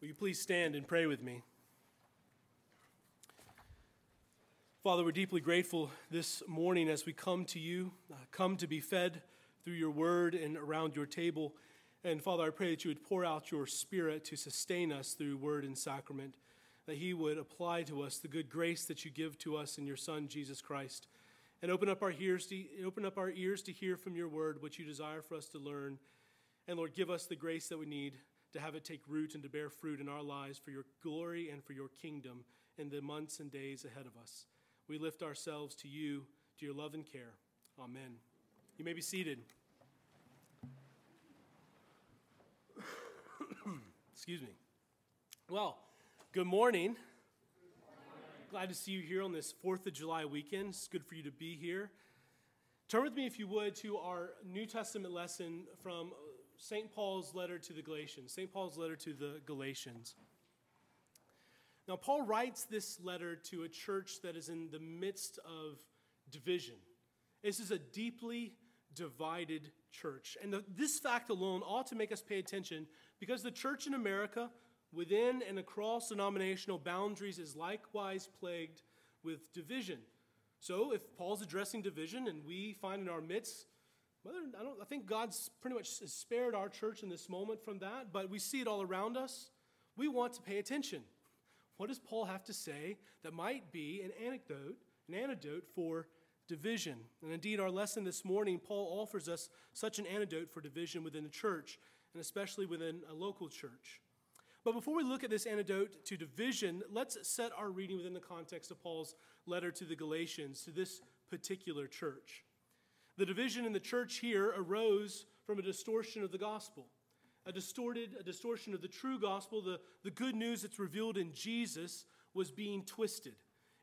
Will you please stand and pray with me? Father, we're deeply grateful this morning as we come to you, uh, come to be fed through your word and around your table. And Father, I pray that you would pour out your spirit to sustain us through word and sacrament, that he would apply to us the good grace that you give to us in your Son, Jesus Christ, and open up our ears to, open up our ears to hear from your word what you desire for us to learn. And Lord, give us the grace that we need to have it take root and to bear fruit in our lives for your glory and for your kingdom in the months and days ahead of us. We lift ourselves to you, to your love and care. Amen. You may be seated. Excuse me. Well, good morning. Glad to see you here on this 4th of July weekend. It's good for you to be here. Turn with me, if you would, to our New Testament lesson from St. Paul's letter to the Galatians. St. Paul's letter to the Galatians. Now, Paul writes this letter to a church that is in the midst of division. This is a deeply divided church. And the, this fact alone ought to make us pay attention because the church in America, within and across denominational boundaries, is likewise plagued with division. So, if Paul's addressing division and we find in our midst whether, I, don't, I think God's pretty much spared our church in this moment from that, but we see it all around us. We want to pay attention. What does Paul have to say that might be an anecdote, an antidote for division? And indeed, our lesson this morning, Paul offers us such an antidote for division within the church, and especially within a local church. But before we look at this antidote to division, let's set our reading within the context of Paul's letter to the Galatians, to this particular church. The division in the church here arose from a distortion of the gospel, a distorted, a distortion of the true gospel. The, the good news that's revealed in Jesus was being twisted.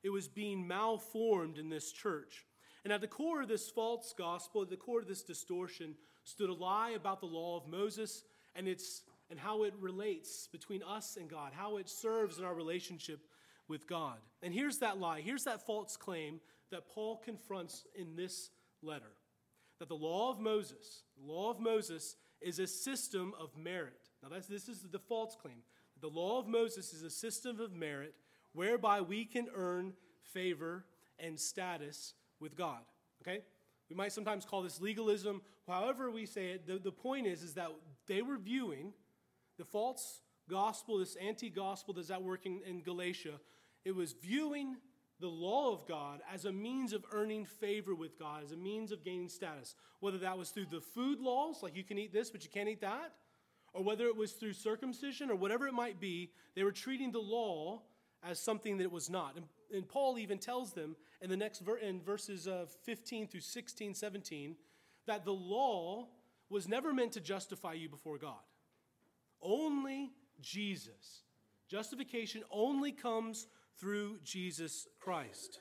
It was being malformed in this church. And at the core of this false gospel, at the core of this distortion, stood a lie about the law of Moses and its and how it relates between us and God, how it serves in our relationship with God. And here's that lie. Here's that false claim that Paul confronts in this letter that the law of Moses, the law of Moses is a system of merit. Now, this is the false claim. The law of Moses is a system of merit whereby we can earn favor and status with God. Okay? We might sometimes call this legalism. However, we say it, the, the point is, is that they were viewing the false gospel, this anti gospel that's at work in, in Galatia, it was viewing the law of God as a means of earning favor with God, as a means of gaining status. Whether that was through the food laws, like you can eat this, but you can't eat that, or whether it was through circumcision, or whatever it might be, they were treating the law as something that it was not. And, and Paul even tells them in the next ver- in verses uh, 15 through 16, 17, that the law was never meant to justify you before God. Only Jesus. Justification only comes through Jesus Christ.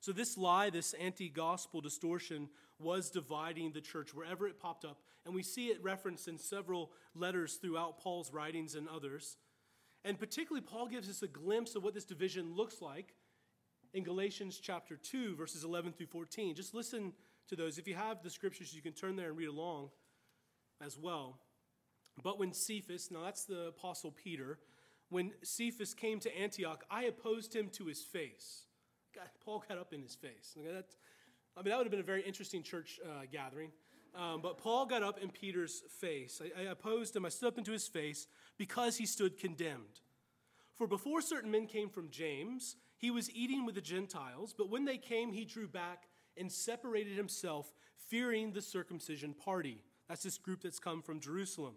So, this lie, this anti gospel distortion, was dividing the church wherever it popped up. And we see it referenced in several letters throughout Paul's writings and others. And particularly, Paul gives us a glimpse of what this division looks like in Galatians chapter 2, verses 11 through 14. Just listen to those. If you have the scriptures, you can turn there and read along as well. But when Cephas, now that's the Apostle Peter, when Cephas came to Antioch, I opposed him to his face. God, Paul got up in his face. I mean, that would have been a very interesting church uh, gathering. Um, but Paul got up in Peter's face. I, I opposed him. I stood up into his face because he stood condemned. For before certain men came from James, he was eating with the Gentiles, but when they came, he drew back and separated himself, fearing the circumcision party. That's this group that's come from Jerusalem.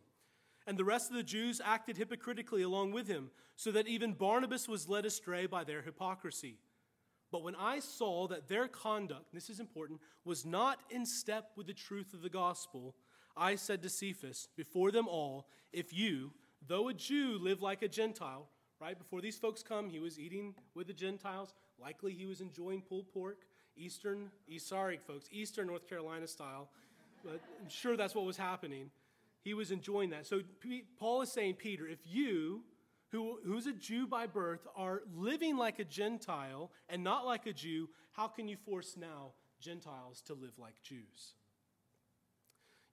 And the rest of the Jews acted hypocritically along with him, so that even Barnabas was led astray by their hypocrisy. But when I saw that their conduct, this is important, was not in step with the truth of the gospel, I said to Cephas, before them all, if you, though a Jew, live like a Gentile, right? Before these folks come, he was eating with the Gentiles. Likely he was enjoying pulled pork, Eastern, sorry, folks, Eastern North Carolina style. But I'm sure that's what was happening he was enjoying that. So Paul is saying, Peter, if you, who, who's a Jew by birth, are living like a Gentile and not like a Jew, how can you force now Gentiles to live like Jews?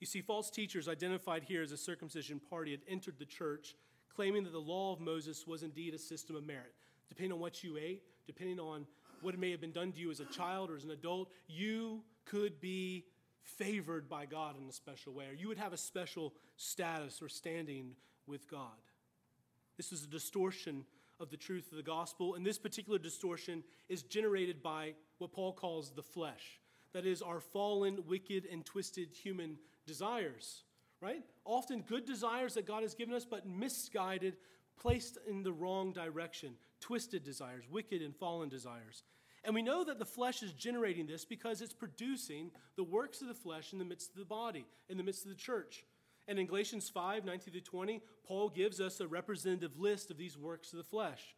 You see, false teachers identified here as a circumcision party had entered the church, claiming that the law of Moses was indeed a system of merit. Depending on what you ate, depending on what may have been done to you as a child or as an adult, you could be favored by God in a special way, or you would have a special status or standing with God. This is a distortion of the truth of the gospel, and this particular distortion is generated by what Paul calls the flesh. That is, our fallen, wicked, and twisted human desires, right? Often good desires that God has given us, but misguided, placed in the wrong direction, twisted desires, wicked and fallen desires. And we know that the flesh is generating this because it's producing the works of the flesh in the midst of the body, in the midst of the church. And in Galatians 5 19 to 20, Paul gives us a representative list of these works of the flesh.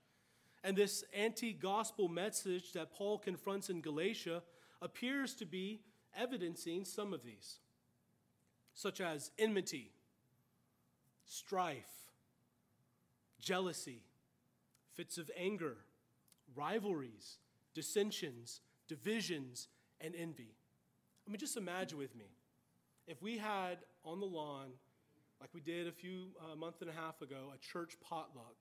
And this anti gospel message that Paul confronts in Galatia appears to be evidencing some of these, such as enmity, strife, jealousy, fits of anger, rivalries, dissensions, divisions, and envy. I mean, just imagine with me if we had on the lawn, like we did a few uh, month and a half ago, a church potluck,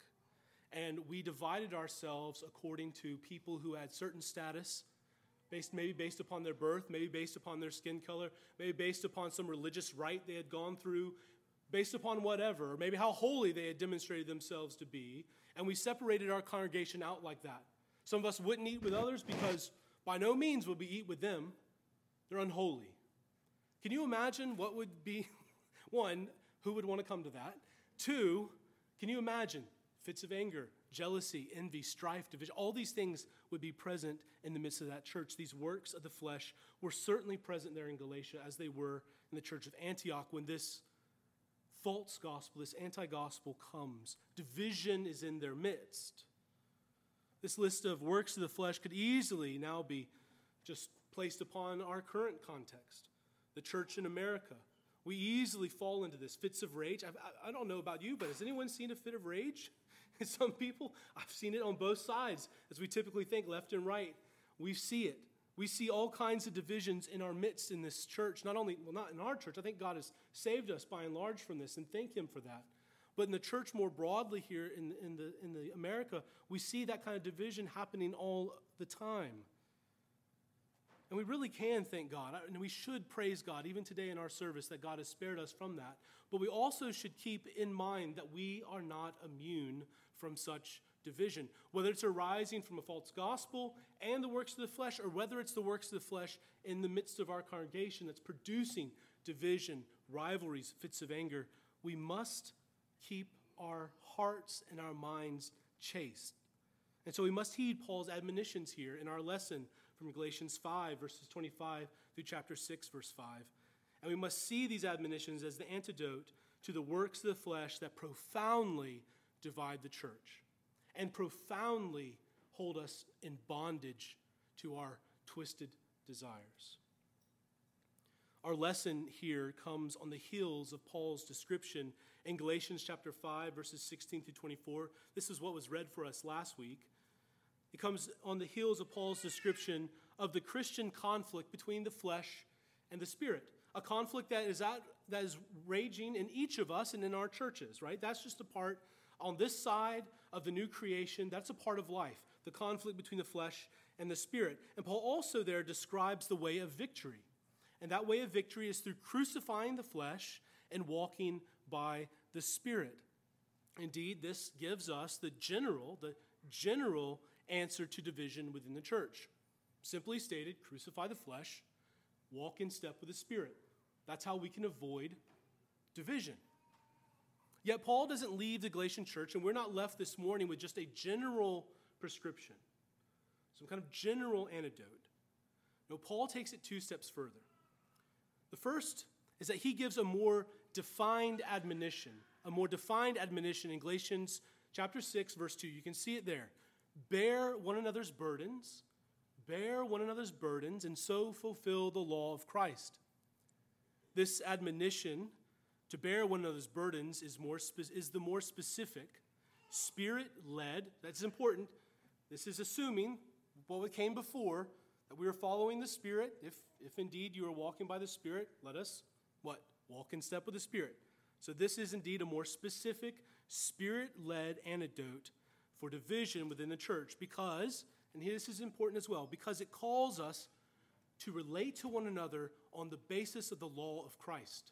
and we divided ourselves according to people who had certain status, based maybe based upon their birth, maybe based upon their skin color, maybe based upon some religious rite they had gone through, based upon whatever, maybe how holy they had demonstrated themselves to be, and we separated our congregation out like that. Some of us wouldn't eat with others because by no means would we eat with them. They're unholy. Can you imagine what would be, one, who would want to come to that? Two, can you imagine fits of anger, jealousy, envy, strife, division? All these things would be present in the midst of that church. These works of the flesh were certainly present there in Galatia as they were in the church of Antioch when this false gospel, this anti gospel comes. Division is in their midst. This list of works of the flesh could easily now be just placed upon our current context, the church in America. We easily fall into this fits of rage. I've, I, don't know about you, but has anyone seen a fit of rage? Some people, I've seen it on both sides, as we typically think, left and right. We see it. We see all kinds of divisions in our midst in this church. Not only, well, not in our church. I think God has saved us by and large from this, and thank Him for that. But in the church more broadly here in, in, the, in the America, we see that kind of division happening all the time. And we really can thank God, and we should praise God, even today in our service, that God has spared us from that. But we also should keep in mind that we are not immune from such division, whether it's arising from a false gospel and the works of the flesh, or whether it's the works of the flesh in the midst of our congregation that's producing division, rivalries, fits of anger. We must keep our hearts and our minds chaste. And so we must heed Paul's admonitions here in our lesson from Galatians 5, verses 25 through chapter 6, verse 5. And we must see these admonitions as the antidote to the works of the flesh that profoundly divide the church and profoundly hold us in bondage to our twisted desires. Our lesson here comes on the heels of Paul's description in Galatians chapter 5, verses 16 through 24. This is what was read for us last week. It comes on the heels of Paul's description of the Christian conflict between the flesh and the spirit, a conflict that is, at, that is raging in each of us and in our churches, right? That's just a part on this side of the new creation, that's a part of life, the conflict between the flesh and the spirit. And Paul also there describes the way of victory. And that way of victory is through crucifying the flesh and walking by the Spirit. Indeed, this gives us the general, the general answer to division within the church. Simply stated, crucify the flesh, walk in step with the Spirit. That's how we can avoid division. Yet Paul doesn't leave the Galatian church, and we're not left this morning with just a general prescription, some kind of general antidote. No, Paul takes it two steps further. The first is that he gives a more defined admonition, a more defined admonition in Galatians chapter 6, verse 2. You can see it there. Bear one another's burdens, bear one another's burdens, and so fulfill the law of Christ. This admonition to bear one another's burdens is, more spe- is the more specific, spirit led. That's important. This is assuming what came before that we are following the Spirit. If, if indeed you are walking by the Spirit, let us what? Walk in step with the Spirit. So this is indeed a more specific, spirit led antidote for division within the church because, and this is important as well, because it calls us to relate to one another on the basis of the law of Christ.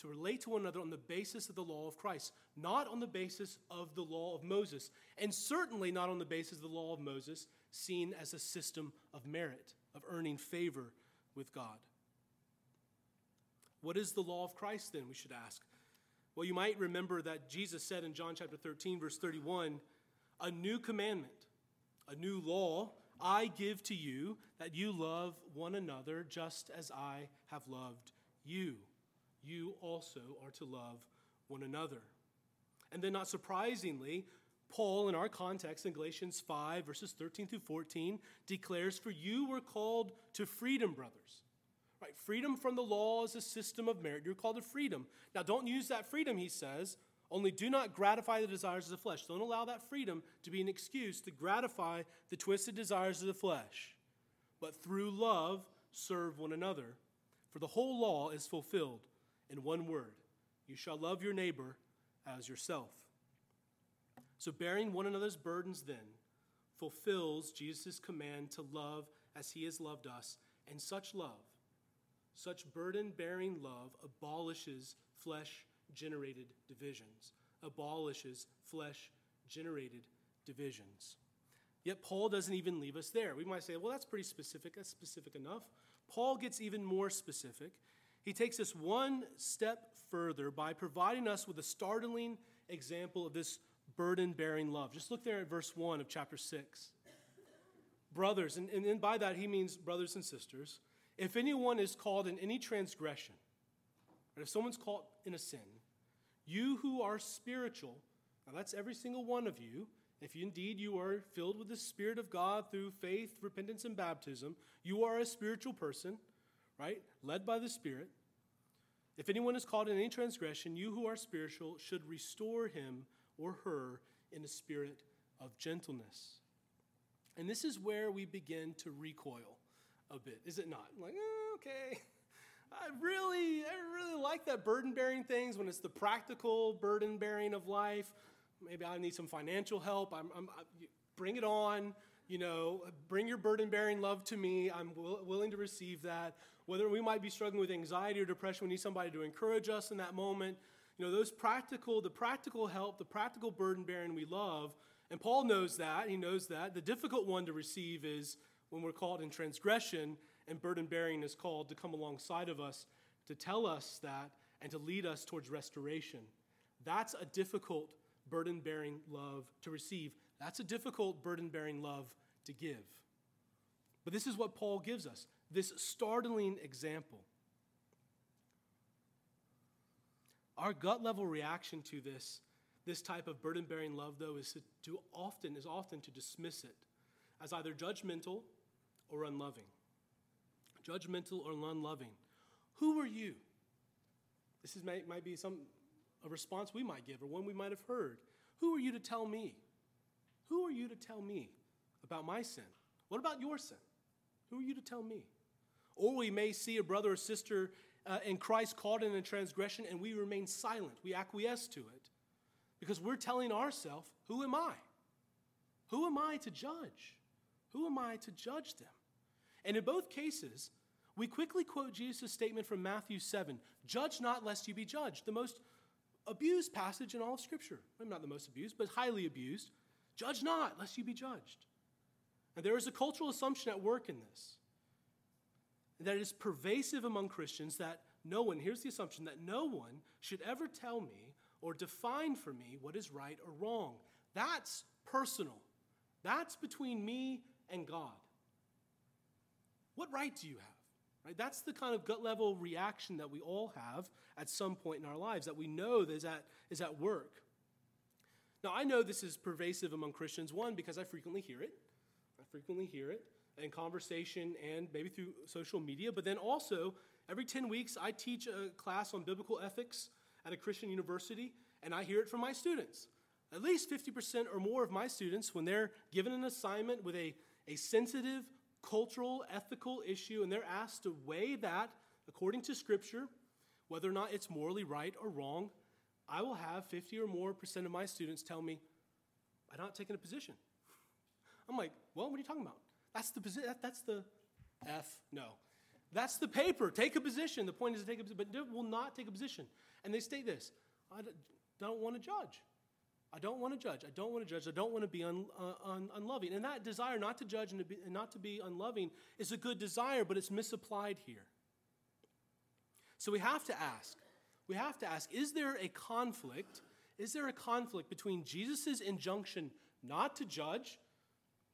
To relate to one another on the basis of the law of Christ, not on the basis of the law of Moses, and certainly not on the basis of the law of Moses, seen as a system of merit, of earning favor with God. What is the law of Christ then, we should ask? Well, you might remember that Jesus said in John chapter 13, verse 31, a new commandment, a new law I give to you, that you love one another just as I have loved you. You also are to love one another. And then, not surprisingly, Paul, in our context in Galatians 5, verses 13 through 14, declares, For you were called to freedom, brothers. Right? Freedom from the law is a system of merit. You're called to freedom. Now, don't use that freedom, he says. Only do not gratify the desires of the flesh. Don't allow that freedom to be an excuse to gratify the twisted desires of the flesh. But through love, serve one another. For the whole law is fulfilled in one word you shall love your neighbor as yourself. So, bearing one another's burdens then fulfills Jesus' command to love as he has loved us, and such love such burden bearing love abolishes flesh generated divisions, abolishes flesh generated divisions. Yet Paul doesn't even leave us there. We might say, well, that's pretty specific. That's specific enough. Paul gets even more specific. He takes us one step further by providing us with a startling example of this burden bearing love. Just look there at verse 1 of chapter 6. Brothers, and, and by that he means brothers and sisters if anyone is called in any transgression, or if someone's caught in a sin, you who are spiritual, now that's every single one of you, if you, indeed you are filled with the Spirit of God through faith, repentance, and baptism, you are a spiritual person, right? Led by the Spirit. If anyone is caught in any transgression, you who are spiritual should restore him or her in a spirit of gentleness. And this is where we begin to recoil a bit, is it not? Like, eh, okay. I really, I really like that burden bearing things when it's the practical burden bearing of life. Maybe I need some financial help. I'm, I'm, I, bring it on. You know, bring your burden bearing love to me. I'm will, willing to receive that. Whether we might be struggling with anxiety or depression, we need somebody to encourage us in that moment. You know, those practical, the practical help, the practical burden bearing we love. And Paul knows that. He knows that. The difficult one to receive is when we're called in transgression, and burden bearing is called to come alongside of us to tell us that and to lead us towards restoration. That's a difficult burden bearing love to receive. That's a difficult burden bearing love to give. But this is what Paul gives us this startling example. Our gut level reaction to this, this type of burden bearing love, though, is to often is often to dismiss it as either judgmental or unloving. Judgmental or unloving. Who are you? This is, might, might be some a response we might give or one we might have heard. Who are you to tell me? Who are you to tell me about my sin? What about your sin? Who are you to tell me? Or we may see a brother or sister uh, in Christ caught in a transgression and we remain silent. We acquiesce to it because we're telling ourselves, Who am I? Who am I to judge? Who am I to judge them? And in both cases, we quickly quote Jesus' statement from Matthew 7 Judge not, lest you be judged. The most abused passage in all of Scripture. Maybe not the most abused, but highly abused. Judge not, lest you be judged. And there is a cultural assumption at work in this that is pervasive among Christians that no one, here's the assumption, that no one should ever tell me or define for me what is right or wrong. That's personal. That's between me and God. What right do you have? Right? That's the kind of gut level reaction that we all have at some point in our lives that we know that is at, is at work. Now, I know this is pervasive among Christians, one, because I frequently hear it. I frequently hear it in conversation and maybe through social media, but then also every 10 weeks I teach a class on biblical ethics at a Christian university, and I hear it from my students. At least 50% or more of my students, when they're given an assignment with a, a sensitive, cultural, ethical issue, and they're asked to weigh that according to Scripture, whether or not it's morally right or wrong, I will have 50 or more percent of my students tell me, I'm not taking a position. I'm like, well, what are you talking about? That's the position. That, that's the F. No, that's the paper. Take a position. The point is to take a position, but will not take a position. And they state this: I don't want to judge. I don't want to judge. I don't want to judge. I don't want to be un, uh, un, unloving. And that desire not to judge and, to be, and not to be unloving is a good desire, but it's misapplied here. So we have to ask. We have to ask: Is there a conflict? Is there a conflict between Jesus' injunction not to judge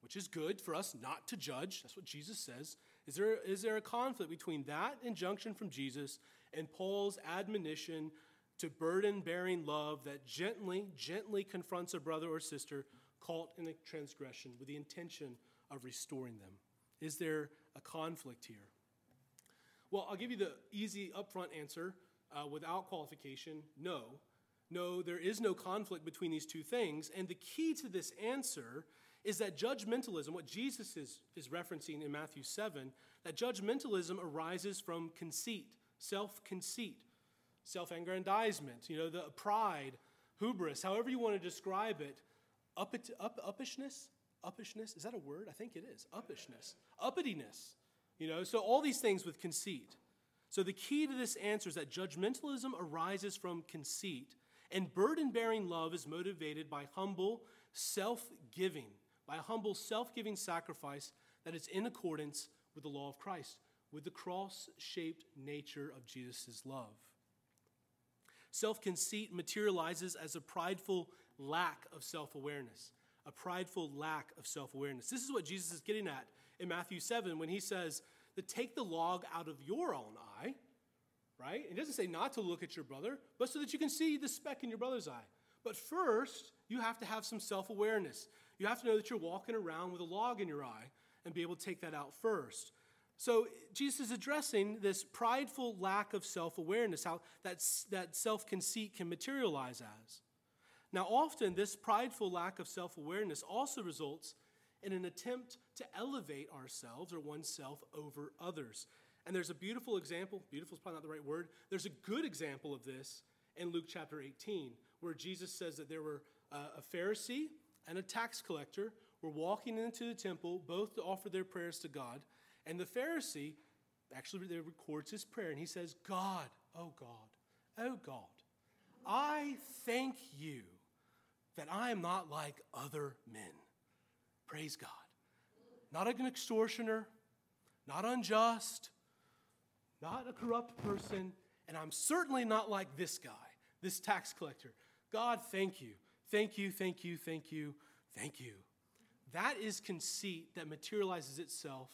which is good for us not to judge. That's what Jesus says. Is there, is there a conflict between that injunction from Jesus and Paul's admonition to burden bearing love that gently, gently confronts a brother or sister caught in a transgression with the intention of restoring them? Is there a conflict here? Well, I'll give you the easy upfront answer uh, without qualification no. No, there is no conflict between these two things. And the key to this answer is that judgmentalism, what Jesus is, is referencing in Matthew 7, that judgmentalism arises from conceit, self conceit, self aggrandizement, you know, the pride, hubris, however you want to describe it, up, up, uppishness. Uppishness, is that a word? I think it is. Uppishness, uppityness. You know, so all these things with conceit. So the key to this answer is that judgmentalism arises from conceit, and burden bearing love is motivated by humble self giving by a humble, self giving sacrifice that is in accordance with the law of Christ, with the cross shaped nature of Jesus' love. Self conceit materializes as a prideful lack of self awareness, a prideful lack of self awareness. This is what Jesus is getting at in Matthew 7 when he says, to take the log out of your own eye, right? It doesn't say not to look at your brother, but so that you can see the speck in your brother's eye. But first, you have to have some self awareness. You have to know that you're walking around with a log in your eye and be able to take that out first. So Jesus is addressing this prideful lack of self awareness, how that, that self conceit can materialize as. Now, often this prideful lack of self awareness also results in an attempt to elevate ourselves or oneself over others. And there's a beautiful example, beautiful is probably not the right word, there's a good example of this in Luke chapter 18, where Jesus says that there were uh, a Pharisee and a tax collector were walking into the temple, both to offer their prayers to God. And the Pharisee actually records his prayer and he says, God, oh God, oh God, I thank you that I am not like other men. Praise God. Not an extortioner, not unjust, not a corrupt person, and I'm certainly not like this guy, this tax collector. God, thank you Thank you, thank you, thank you, thank you. That is conceit that materializes itself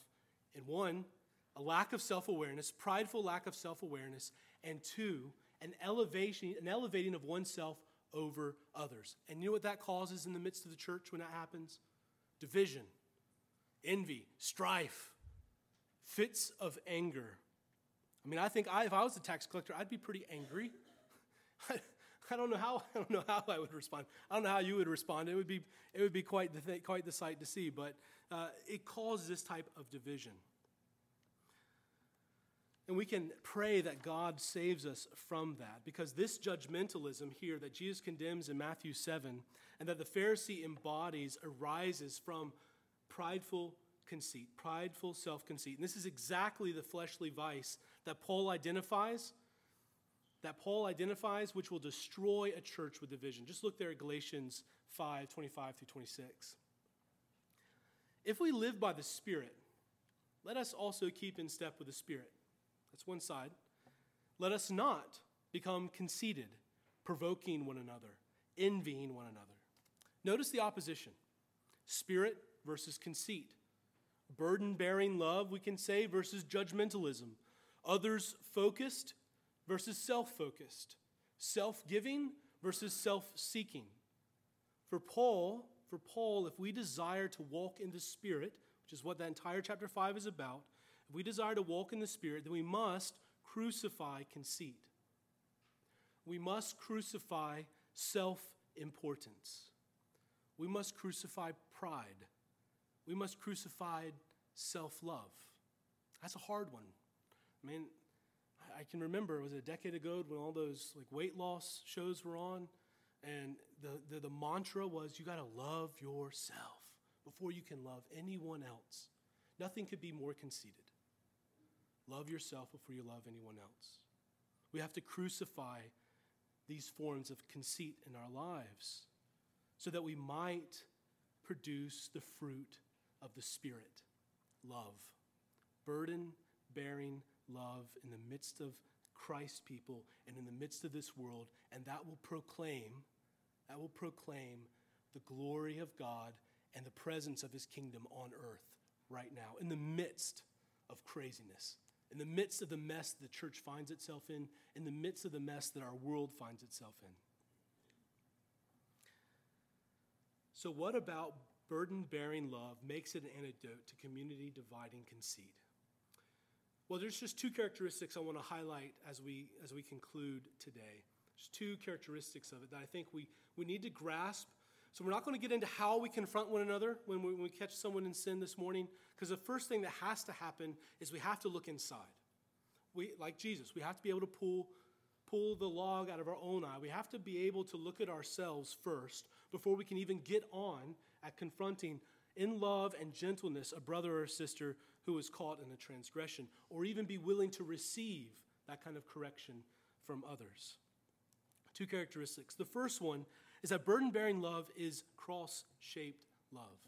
in one, a lack of self awareness, prideful lack of self awareness, and two, an elevation, an elevating of oneself over others. And you know what that causes in the midst of the church when that happens? Division, envy, strife, fits of anger. I mean, I think I, if I was a tax collector, I'd be pretty angry. I don't know how I don't know how I would respond. I don't know how you would respond. It would be it would be quite the th- quite the sight to see. But uh, it causes this type of division. And we can pray that God saves us from that because this judgmentalism here that Jesus condemns in Matthew 7 and that the Pharisee embodies arises from prideful conceit, prideful self conceit. And this is exactly the fleshly vice that Paul identifies that Paul identifies, which will destroy a church with division. Just look there at Galatians 5 25 through 26. If we live by the Spirit, let us also keep in step with the Spirit. That's one side. Let us not become conceited, provoking one another, envying one another. Notice the opposition spirit versus conceit, burden bearing love, we can say, versus judgmentalism, others focused versus self focused, self giving versus self seeking. For Paul, for Paul, if we desire to walk in the Spirit, which is what that entire chapter 5 is about, if we desire to walk in the Spirit, then we must crucify conceit. We must crucify self importance. We must crucify pride. We must crucify self love. That's a hard one. I mean, I can remember, it was a decade ago when all those like weight loss shows were on, and the, the, the mantra was you got to love yourself before you can love anyone else. Nothing could be more conceited. Love yourself before you love anyone else. We have to crucify these forms of conceit in our lives so that we might produce the fruit of the Spirit love, burden bearing love in the midst of Christ's people and in the midst of this world, and that will proclaim, that will proclaim the glory of God and the presence of his kingdom on earth right now, in the midst of craziness, in the midst of the mess the church finds itself in, in the midst of the mess that our world finds itself in. So, what about burden bearing love makes it an antidote to community dividing conceit? Well, there's just two characteristics I want to highlight as we, as we conclude today. There's two characteristics of it that I think we, we need to grasp. So, we're not going to get into how we confront one another when we, when we catch someone in sin this morning, because the first thing that has to happen is we have to look inside. We, like Jesus, we have to be able to pull, pull the log out of our own eye. We have to be able to look at ourselves first before we can even get on at confronting in love and gentleness a brother or sister who is caught in a transgression, or even be willing to receive that kind of correction from others. Two characteristics. The first one is that burden bearing love is cross shaped love,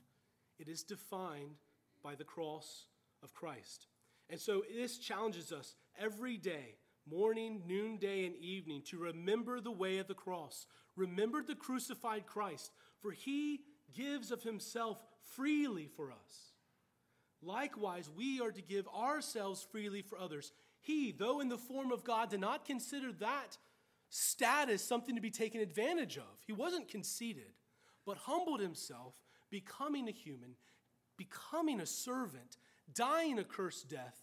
it is defined by the cross of Christ. And so this challenges us every day, morning, noonday, and evening, to remember the way of the cross. Remember the crucified Christ, for he gives of himself freely for us. Likewise, we are to give ourselves freely for others. He, though in the form of God, did not consider that status something to be taken advantage of. He wasn't conceited, but humbled himself, becoming a human, becoming a servant, dying a cursed death,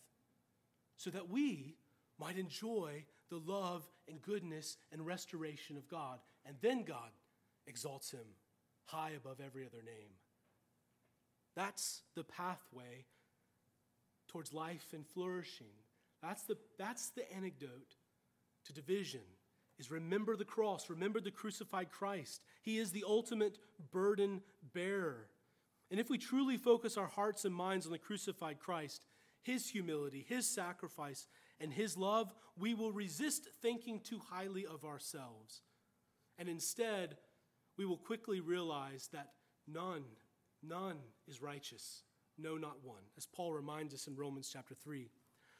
so that we might enjoy the love and goodness and restoration of God. And then God exalts him high above every other name. That's the pathway towards life and flourishing. That's the, that's the antidote to division is remember the cross, remember the crucified Christ. He is the ultimate burden bearer. And if we truly focus our hearts and minds on the crucified Christ, his humility, his sacrifice, and his love, we will resist thinking too highly of ourselves. And instead, we will quickly realize that none, none is righteous. No, not one, as Paul reminds us in Romans chapter 3.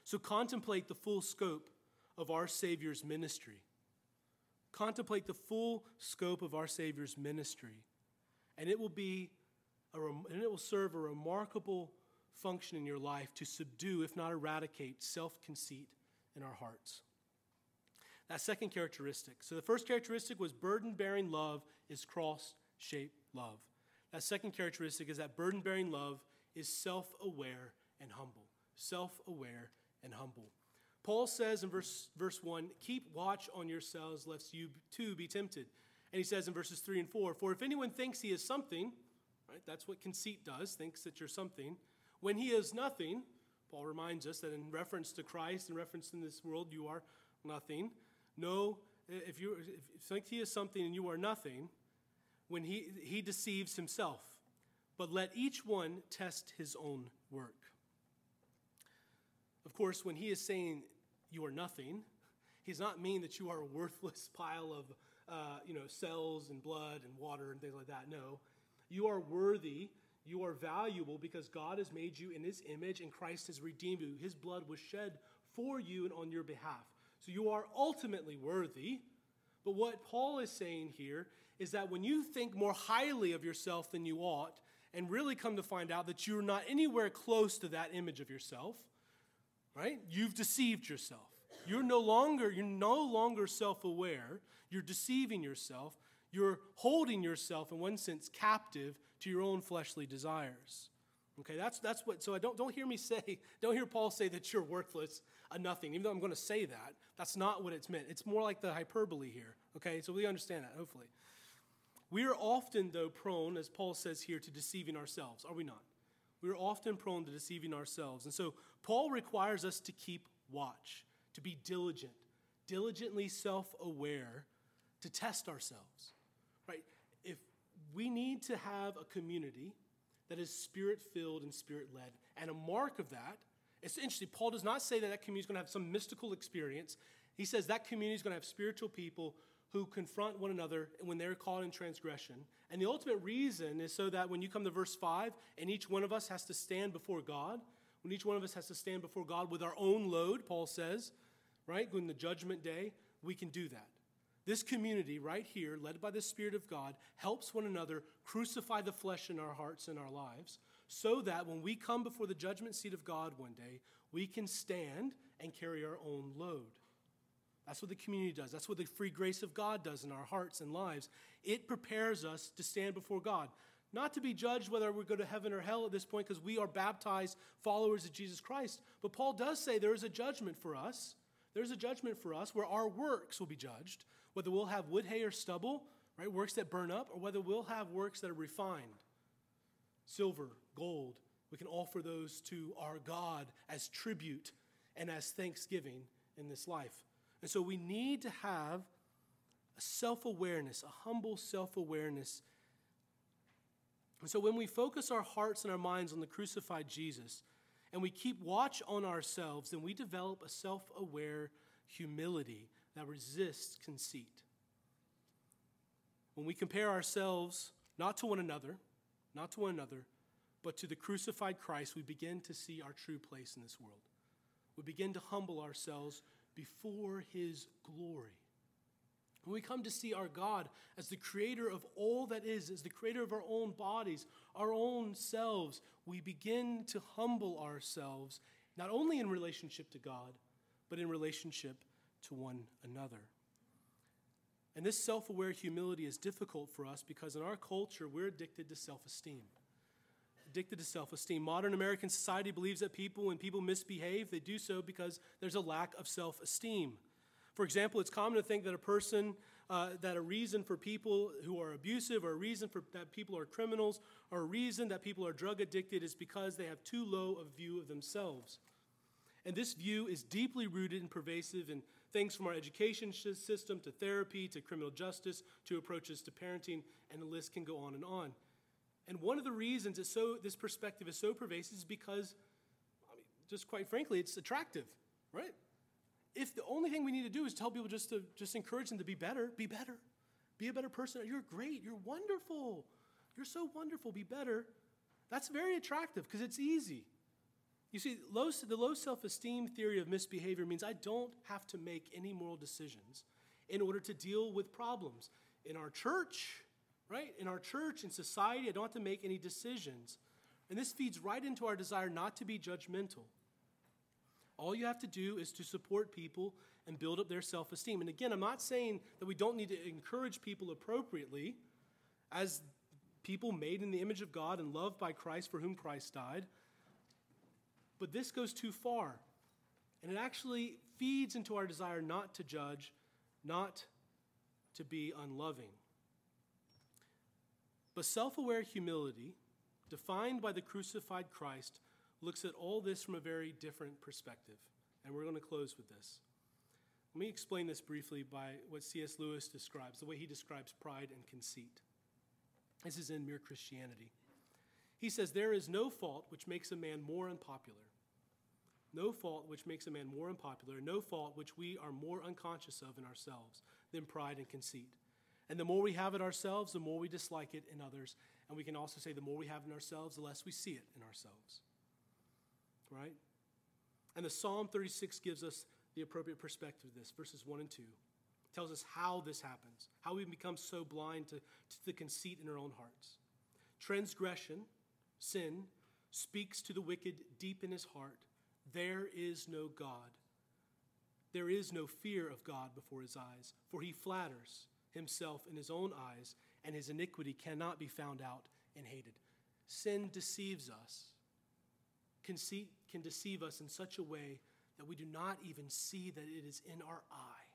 So contemplate the full scope of our Savior's ministry. Contemplate the full scope of our Savior's ministry, and it will be a, and it will serve a remarkable function in your life to subdue, if not eradicate, self conceit in our hearts. That second characteristic. So the first characteristic was burden bearing love is cross shaped love. That second characteristic is that burden bearing love is self aware and humble. Self aware and humble. Paul says in verse, verse 1 keep watch on yourselves lest you too be tempted. And he says in verses 3 and 4 For if anyone thinks he is something, right, that's what conceit does, thinks that you're something, when he is nothing, Paul reminds us that in reference to Christ, in reference in this world, you are nothing. No, if you, if you think he is something and you are nothing, when he, he deceives himself. But let each one test his own work. Of course, when he is saying you are nothing, he's not mean that you are a worthless pile of uh, you know, cells and blood and water and things like that. No. You are worthy, you are valuable because God has made you in his image and Christ has redeemed you. His blood was shed for you and on your behalf. So you are ultimately worthy. But what Paul is saying here is that when you think more highly of yourself than you ought, and really come to find out that you're not anywhere close to that image of yourself, right? You've deceived yourself. You're no longer, you're no longer self-aware. You're deceiving yourself. You're holding yourself, in one sense, captive to your own fleshly desires. Okay, that's, that's what, so I don't, don't hear me say, don't hear Paul say that you're worthless, a nothing, even though I'm going to say that. That's not what it's meant. It's more like the hyperbole here. Okay, so we understand that, hopefully. We are often, though, prone, as Paul says here, to deceiving ourselves, are we not? We are often prone to deceiving ourselves. And so Paul requires us to keep watch, to be diligent, diligently self aware, to test ourselves, right? If we need to have a community that is spirit filled and spirit led, and a mark of that, it's interesting, Paul does not say that that community is going to have some mystical experience. He says that community is going to have spiritual people who confront one another when they're caught in transgression. And the ultimate reason is so that when you come to verse 5, and each one of us has to stand before God, when each one of us has to stand before God with our own load, Paul says, right? When the judgment day, we can do that. This community right here, led by the Spirit of God, helps one another crucify the flesh in our hearts and our lives so that when we come before the judgment seat of God one day, we can stand and carry our own load. That's what the community does. That's what the free grace of God does in our hearts and lives. It prepares us to stand before God. Not to be judged whether we go to heaven or hell at this point because we are baptized followers of Jesus Christ. But Paul does say there is a judgment for us. There's a judgment for us where our works will be judged, whether we'll have wood, hay, or stubble, right? Works that burn up, or whether we'll have works that are refined. Silver, gold, we can offer those to our God as tribute and as thanksgiving in this life. And so we need to have a self awareness, a humble self awareness. And so when we focus our hearts and our minds on the crucified Jesus and we keep watch on ourselves, then we develop a self aware humility that resists conceit. When we compare ourselves not to one another, not to one another, but to the crucified Christ, we begin to see our true place in this world. We begin to humble ourselves before his glory. When we come to see our God as the creator of all that is, as the creator of our own bodies, our own selves, we begin to humble ourselves, not only in relationship to God, but in relationship to one another. And this self aware humility is difficult for us because in our culture, we're addicted to self esteem addicted to self esteem. Modern American society believes that people, when people misbehave, they do so because there's a lack of self esteem. For example, it's common to think that a person, uh, that a reason for people who are abusive, or a reason for that people are criminals, or a reason that people are drug addicted is because they have too low a view of themselves. And this view is deeply rooted and pervasive in things from our education system to therapy to criminal justice to approaches to parenting, and the list can go on and on. And one of the reasons it's so, this perspective is so pervasive is because, I mean, just quite frankly, it's attractive, right? If the only thing we need to do is tell people just to just encourage them to be better, be better, be a better person. You're great. You're wonderful. You're so wonderful. Be better. That's very attractive because it's easy. You see, low, the low self esteem theory of misbehavior means I don't have to make any moral decisions in order to deal with problems in our church, right? In our church, in society, I don't have to make any decisions. And this feeds right into our desire not to be judgmental. All you have to do is to support people and build up their self esteem. And again, I'm not saying that we don't need to encourage people appropriately as people made in the image of God and loved by Christ for whom Christ died. But this goes too far. And it actually feeds into our desire not to judge, not to be unloving. But self aware humility, defined by the crucified Christ, looks at all this from a very different perspective. And we're going to close with this. Let me explain this briefly by what C.S. Lewis describes, the way he describes pride and conceit. This is in Mere Christianity. He says, There is no fault which makes a man more unpopular. No fault which makes a man more unpopular, no fault which we are more unconscious of in ourselves than pride and conceit. And the more we have it ourselves, the more we dislike it in others. And we can also say the more we have in ourselves, the less we see it in ourselves. Right? And the Psalm 36 gives us the appropriate perspective of this, verses 1 and 2. tells us how this happens, how we become so blind to, to the conceit in our own hearts. Transgression, sin, speaks to the wicked deep in his heart. There is no God. There is no fear of God before his eyes, for he flatters himself in his own eyes, and his iniquity cannot be found out and hated. Sin deceives us. Conceit can deceive us in such a way that we do not even see that it is in our eye.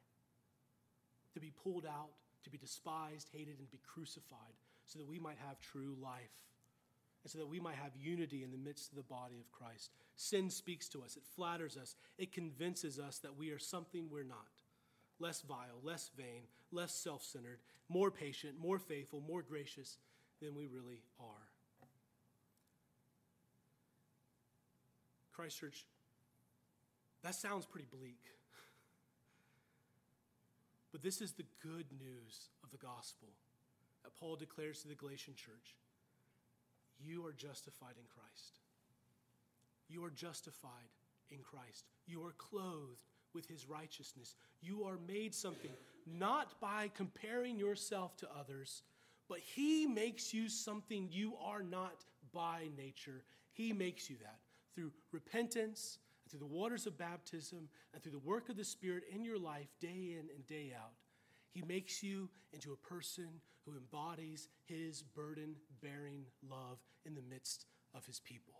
To be pulled out, to be despised, hated, and be crucified, so that we might have true life. and so that we might have unity in the midst of the body of Christ. Sin speaks to us, it flatters us, it convinces us that we are something we're not less vile, less vain, less self centered, more patient, more faithful, more gracious than we really are. Christchurch, that sounds pretty bleak. But this is the good news of the gospel that Paul declares to the Galatian church. You are justified in Christ. You are justified in Christ. You are clothed with his righteousness. You are made something not by comparing yourself to others, but he makes you something you are not by nature. He makes you that through repentance, through the waters of baptism, and through the work of the Spirit in your life day in and day out. He makes you into a person who embodies his burden bearing love in the midst of his people.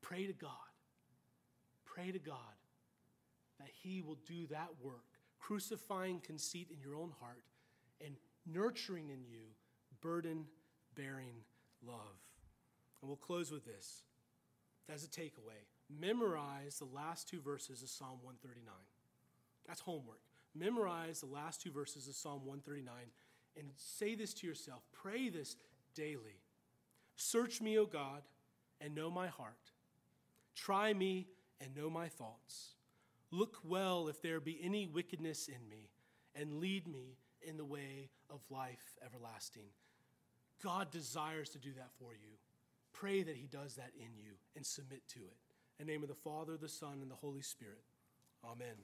Pray to God. Pray to God that he will do that work, crucifying conceit in your own heart and nurturing in you burden bearing love. And we'll close with this as a takeaway. Memorize the last two verses of Psalm 139. That's homework. Memorize the last two verses of Psalm 139 and say this to yourself. Pray this daily. Search me, O God, and know my heart. Try me and know my thoughts. Look well if there be any wickedness in me, and lead me in the way of life everlasting. God desires to do that for you. Pray that He does that in you and submit to it. In the name of the Father, the Son, and the Holy Spirit. Amen.